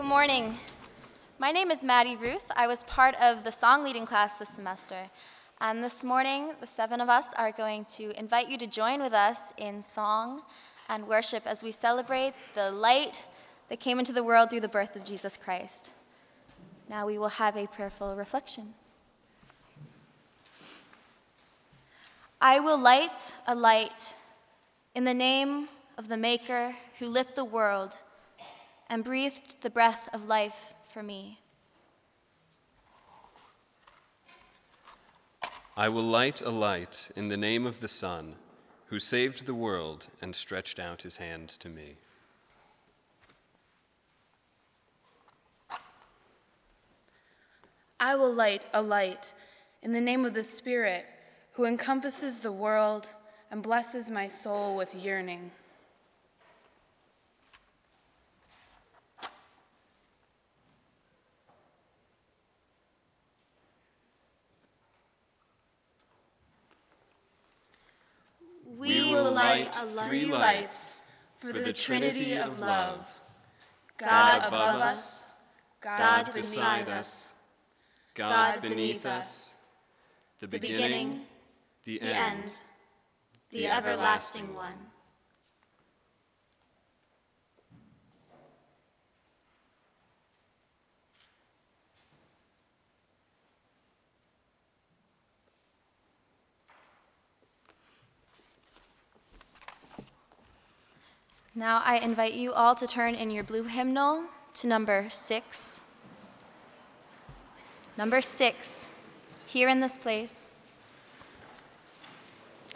Good morning. My name is Maddie Ruth. I was part of the song leading class this semester. And this morning, the seven of us are going to invite you to join with us in song and worship as we celebrate the light that came into the world through the birth of Jesus Christ. Now we will have a prayerful reflection. I will light a light in the name of the Maker who lit the world and breathed the breath of life for me. I will light a light in the name of the Son who saved the world and stretched out his hand to me. I will light a light in the name of the Spirit who encompasses the world and blesses my soul with yearning. We will light three lights for the Trinity of love, God above us, God beside us, God beneath us, the beginning, the end, the everlasting one. Now I invite you all to turn in your blue hymnal to number six. Number six, here in this place.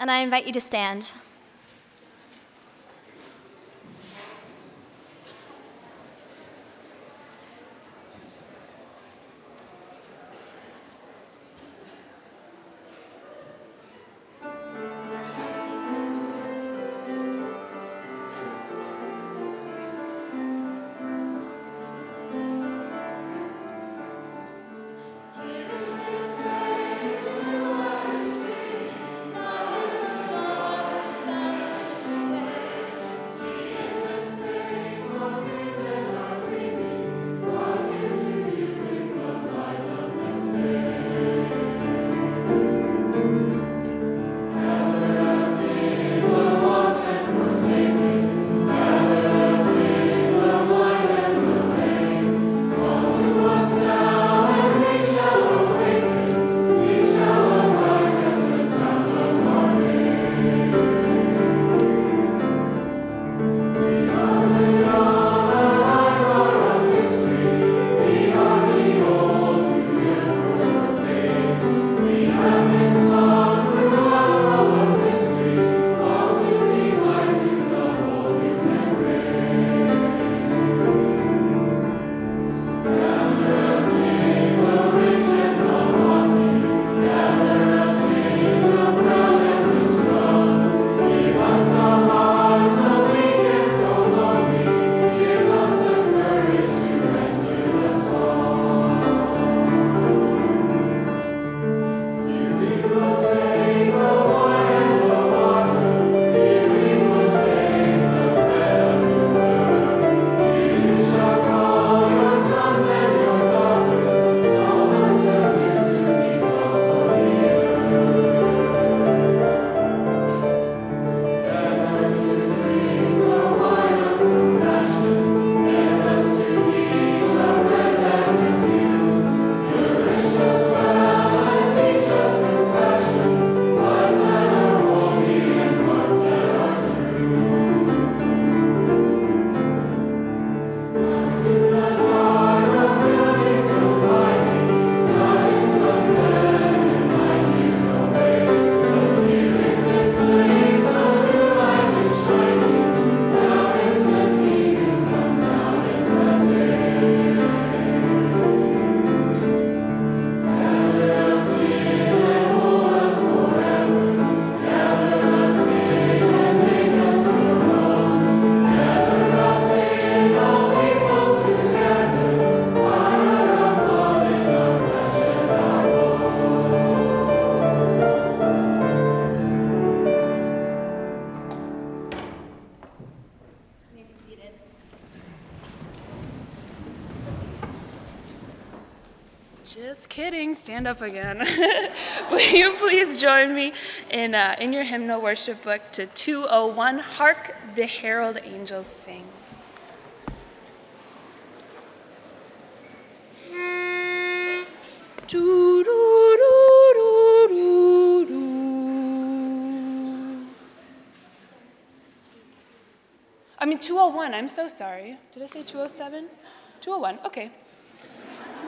And I invite you to stand. Just kidding. Stand up again. Will you please join me in, uh, in your hymnal worship book to 201 Hark the Herald Angels Sing. Do, do, do, do, do, do. I mean, 201, I'm so sorry. Did I say 207? 201, okay.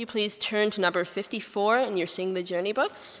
Could you please turn to number 54 in your Sing the Journey books?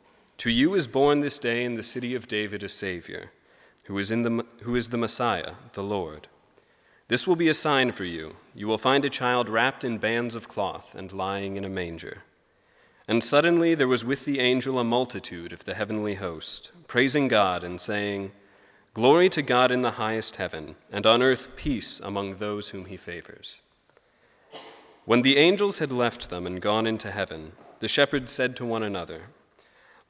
To you is born this day in the city of David a Savior, who is, in the, who is the Messiah, the Lord. This will be a sign for you. You will find a child wrapped in bands of cloth and lying in a manger. And suddenly there was with the angel a multitude of the heavenly host, praising God and saying, Glory to God in the highest heaven, and on earth peace among those whom he favors. When the angels had left them and gone into heaven, the shepherds said to one another,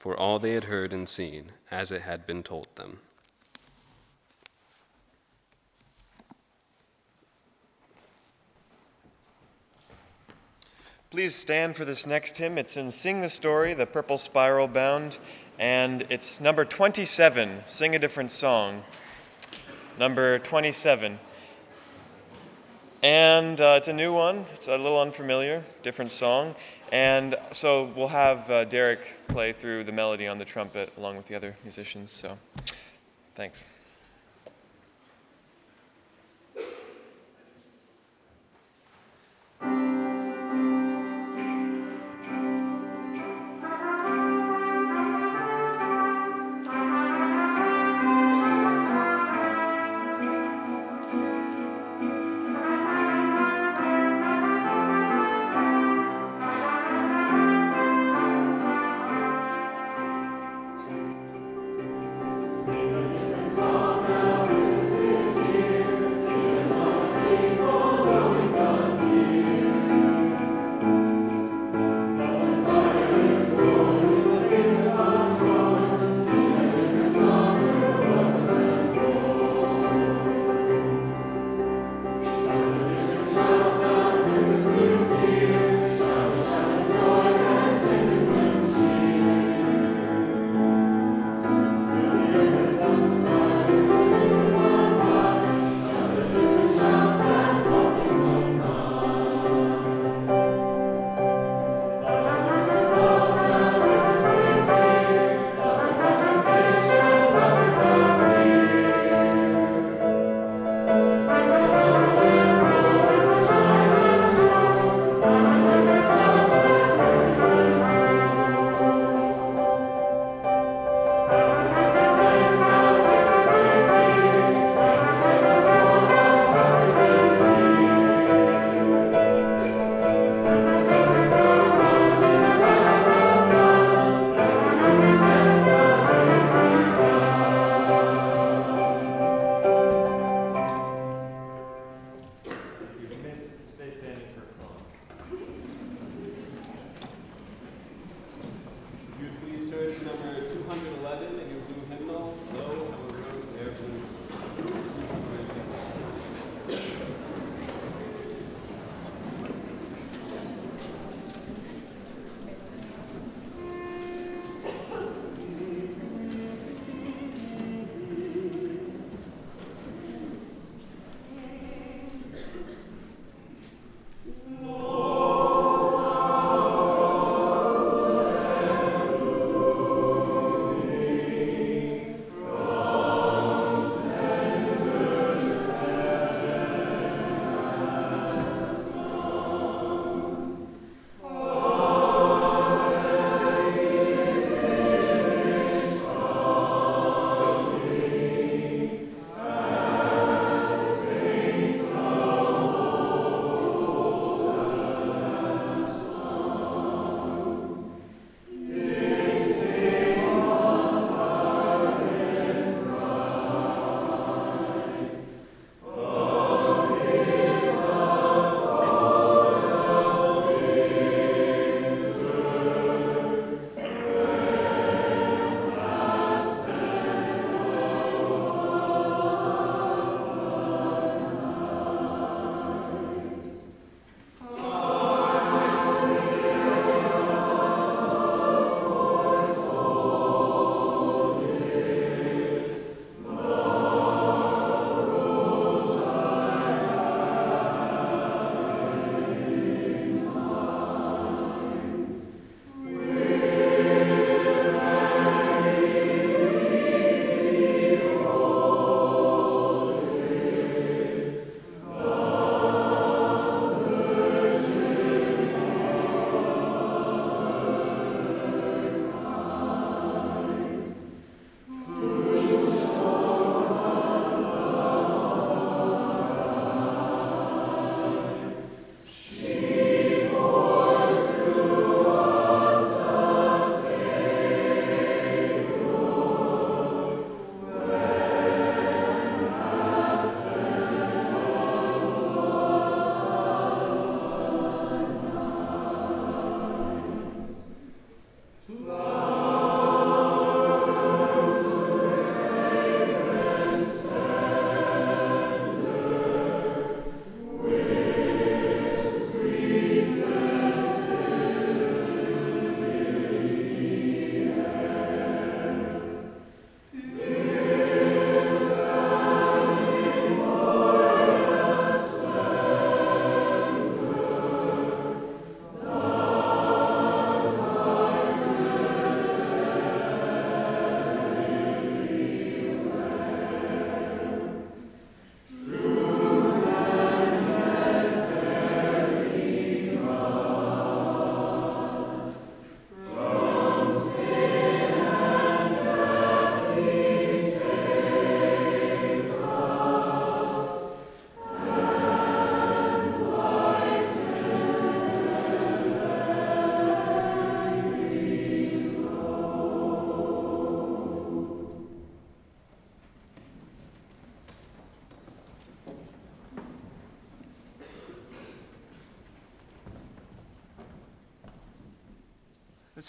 for all they had heard and seen, as it had been told them. Please stand for this next hymn. It's in Sing the Story, the Purple Spiral Bound, and it's number 27, Sing a Different Song. Number 27. And uh, it's a new one, it's a little unfamiliar, different song. And so we'll have uh, Derek play through the melody on the trumpet along with the other musicians. So thanks.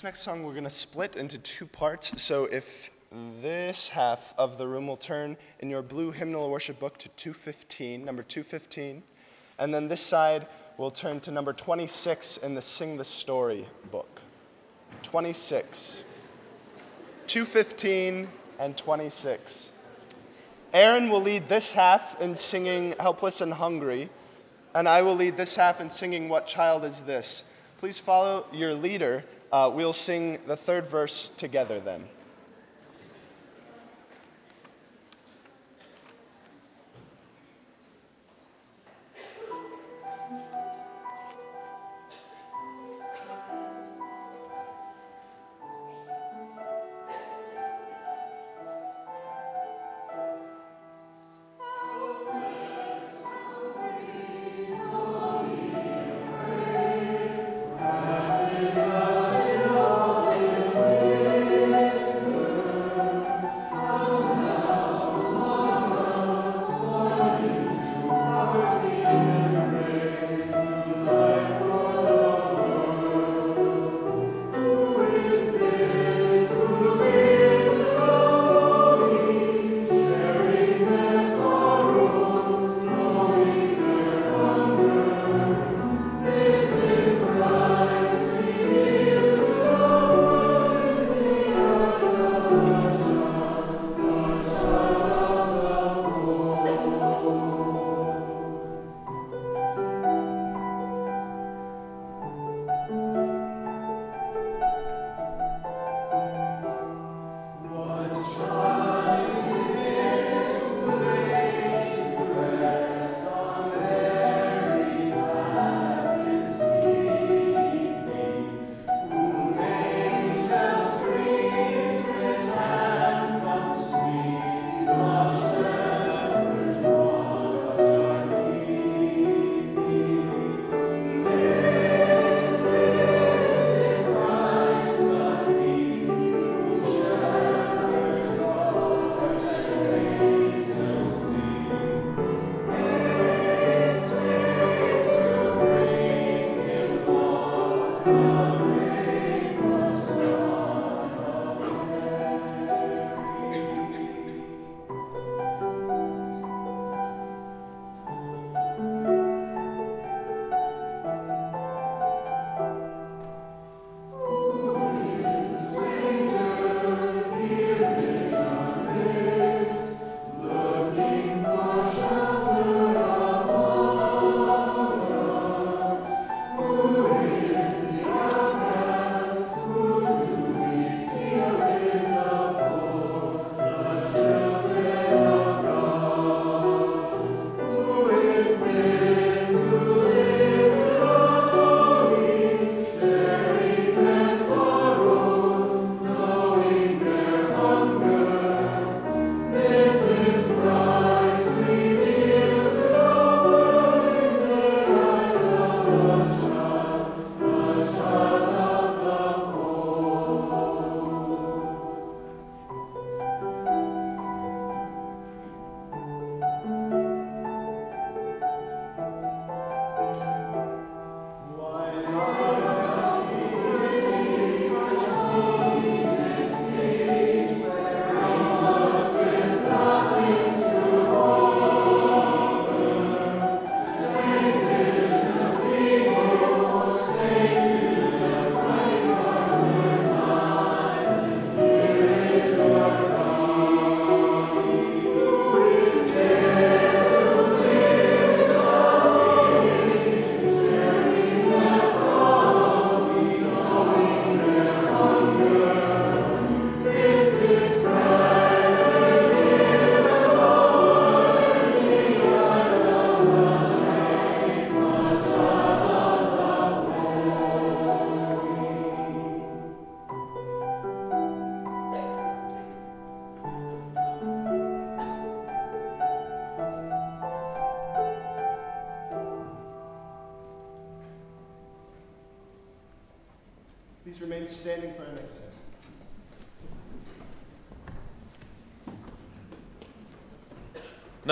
This next song we're going to split into two parts. So if this half of the room will turn in your blue hymnal worship book to 215, number 215, and then this side will turn to number 26 in the Sing the Story book. 26. 215 and 26. Aaron will lead this half in singing Helpless and Hungry, and I will lead this half in singing What Child Is This? Please follow your leader. Uh, we'll sing the third verse together then.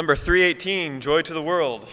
Number 318, Joy to the World.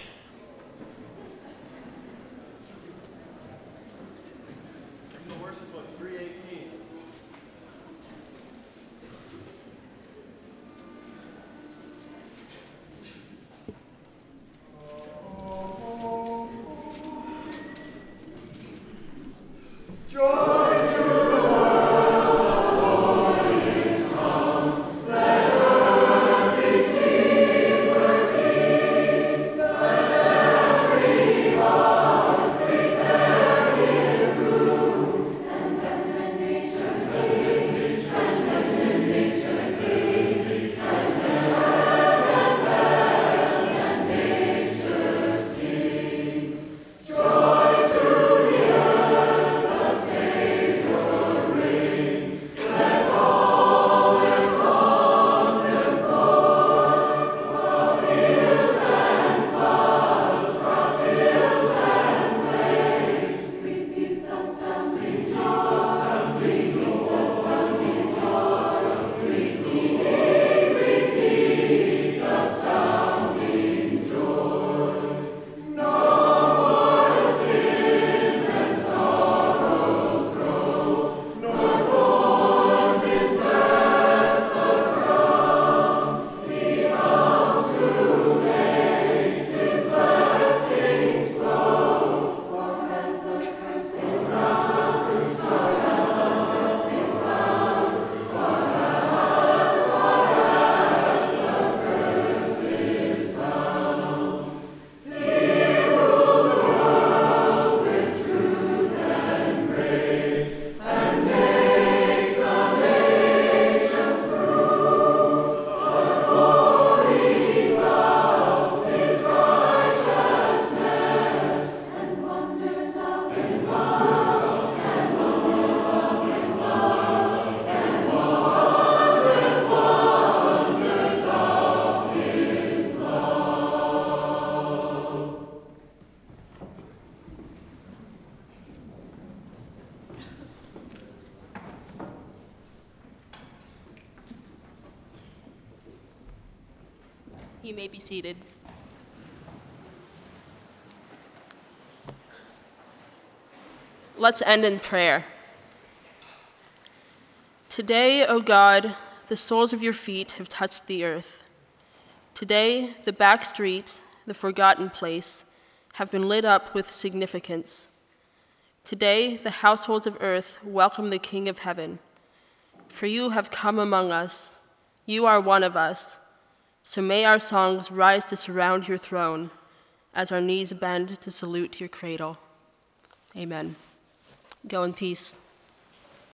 Be seated. Let's end in prayer. Today, O God, the soles of your feet have touched the earth. Today, the back street, the forgotten place, have been lit up with significance. Today, the households of earth welcome the King of heaven. For you have come among us. You are one of us. So may our songs rise to surround your throne as our knees bend to salute your cradle. Amen. Go in peace.